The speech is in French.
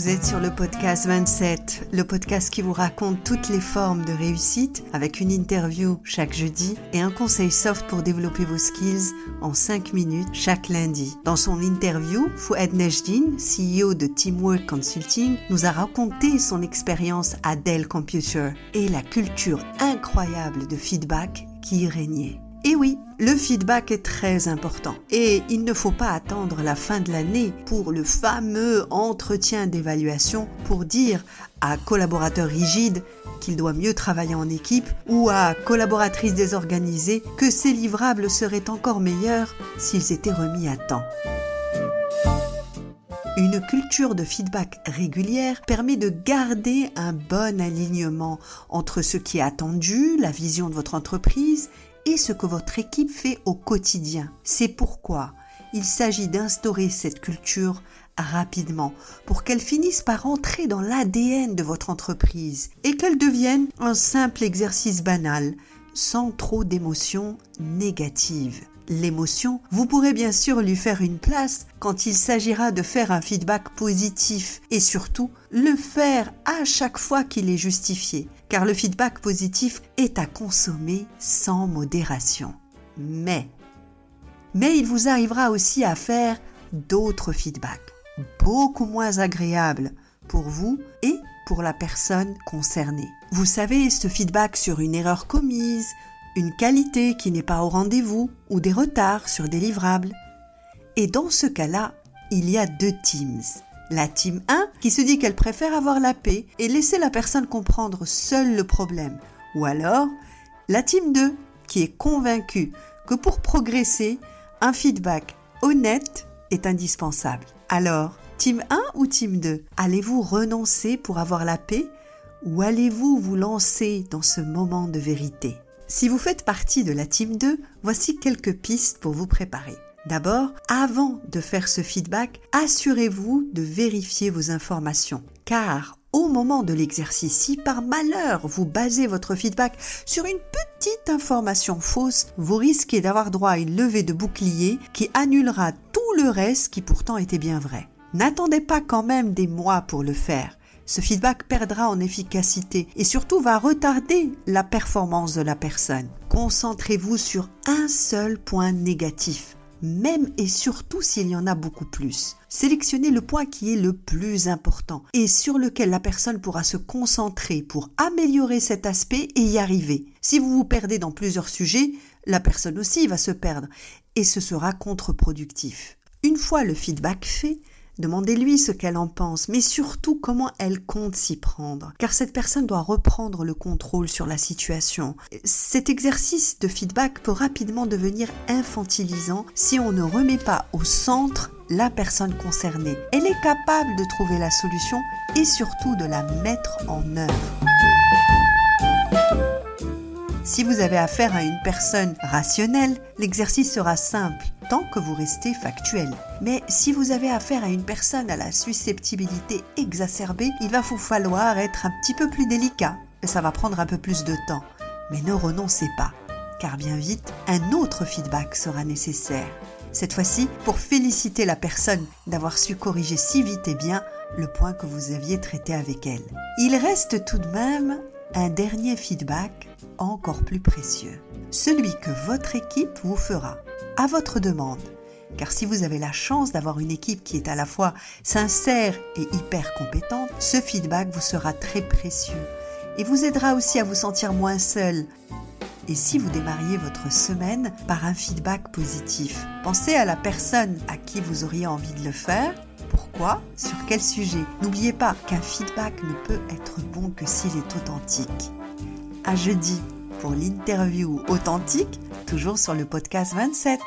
vous êtes sur le podcast 27, le podcast qui vous raconte toutes les formes de réussite avec une interview chaque jeudi et un conseil soft pour développer vos skills en 5 minutes chaque lundi. Dans son interview, Fouad Nejdin, CEO de Teamwork Consulting, nous a raconté son expérience à Dell Computer et la culture incroyable de feedback qui y régnait. Et oui, le feedback est très important et il ne faut pas attendre la fin de l'année pour le fameux entretien d'évaluation pour dire à collaborateur rigide qu'il doit mieux travailler en équipe ou à collaboratrice désorganisée que ses livrables seraient encore meilleurs s'ils étaient remis à temps. Une culture de feedback régulière permet de garder un bon alignement entre ce qui est attendu, la vision de votre entreprise et ce que votre équipe fait au quotidien. C'est pourquoi il s'agit d'instaurer cette culture rapidement pour qu'elle finisse par entrer dans l'ADN de votre entreprise et qu'elle devienne un simple exercice banal sans trop d'émotions négatives l'émotion, vous pourrez bien sûr lui faire une place quand il s'agira de faire un feedback positif et surtout le faire à chaque fois qu'il est justifié, car le feedback positif est à consommer sans modération. Mais, mais il vous arrivera aussi à faire d'autres feedbacks, beaucoup moins agréables pour vous et pour la personne concernée. Vous savez, ce feedback sur une erreur commise, une qualité qui n'est pas au rendez-vous ou des retards sur des livrables. Et dans ce cas-là, il y a deux teams. La team 1 qui se dit qu'elle préfère avoir la paix et laisser la personne comprendre seule le problème. Ou alors, la team 2 qui est convaincue que pour progresser, un feedback honnête est indispensable. Alors, team 1 ou team 2 Allez-vous renoncer pour avoir la paix ou allez-vous vous lancer dans ce moment de vérité? Si vous faites partie de la team 2, voici quelques pistes pour vous préparer. D'abord, avant de faire ce feedback, assurez-vous de vérifier vos informations. Car au moment de l'exercice, si par malheur vous basez votre feedback sur une petite information fausse, vous risquez d'avoir droit à une levée de bouclier qui annulera tout le reste qui pourtant était bien vrai. N'attendez pas quand même des mois pour le faire ce feedback perdra en efficacité et surtout va retarder la performance de la personne. Concentrez-vous sur un seul point négatif, même et surtout s'il y en a beaucoup plus. Sélectionnez le point qui est le plus important et sur lequel la personne pourra se concentrer pour améliorer cet aspect et y arriver. Si vous vous perdez dans plusieurs sujets, la personne aussi va se perdre et ce sera contre-productif. Une fois le feedback fait, Demandez-lui ce qu'elle en pense, mais surtout comment elle compte s'y prendre, car cette personne doit reprendre le contrôle sur la situation. Cet exercice de feedback peut rapidement devenir infantilisant si on ne remet pas au centre la personne concernée. Elle est capable de trouver la solution et surtout de la mettre en œuvre. Si vous avez affaire à une personne rationnelle, l'exercice sera simple tant que vous restez factuel. Mais si vous avez affaire à une personne à la susceptibilité exacerbée, il va vous falloir être un petit peu plus délicat ça va prendre un peu plus de temps. Mais ne renoncez pas, car bien vite, un autre feedback sera nécessaire. Cette fois-ci, pour féliciter la personne d'avoir su corriger si vite et bien le point que vous aviez traité avec elle. Il reste tout de même un dernier feedback encore plus précieux, celui que votre équipe vous fera, à votre demande. Car si vous avez la chance d'avoir une équipe qui est à la fois sincère et hyper compétente, ce feedback vous sera très précieux et vous aidera aussi à vous sentir moins seul. Et si vous démarriez votre semaine par un feedback positif, pensez à la personne à qui vous auriez envie de le faire pourquoi Sur quel sujet N'oubliez pas qu'un feedback ne peut être bon que s'il est authentique. À jeudi pour l'interview authentique, toujours sur le podcast 27.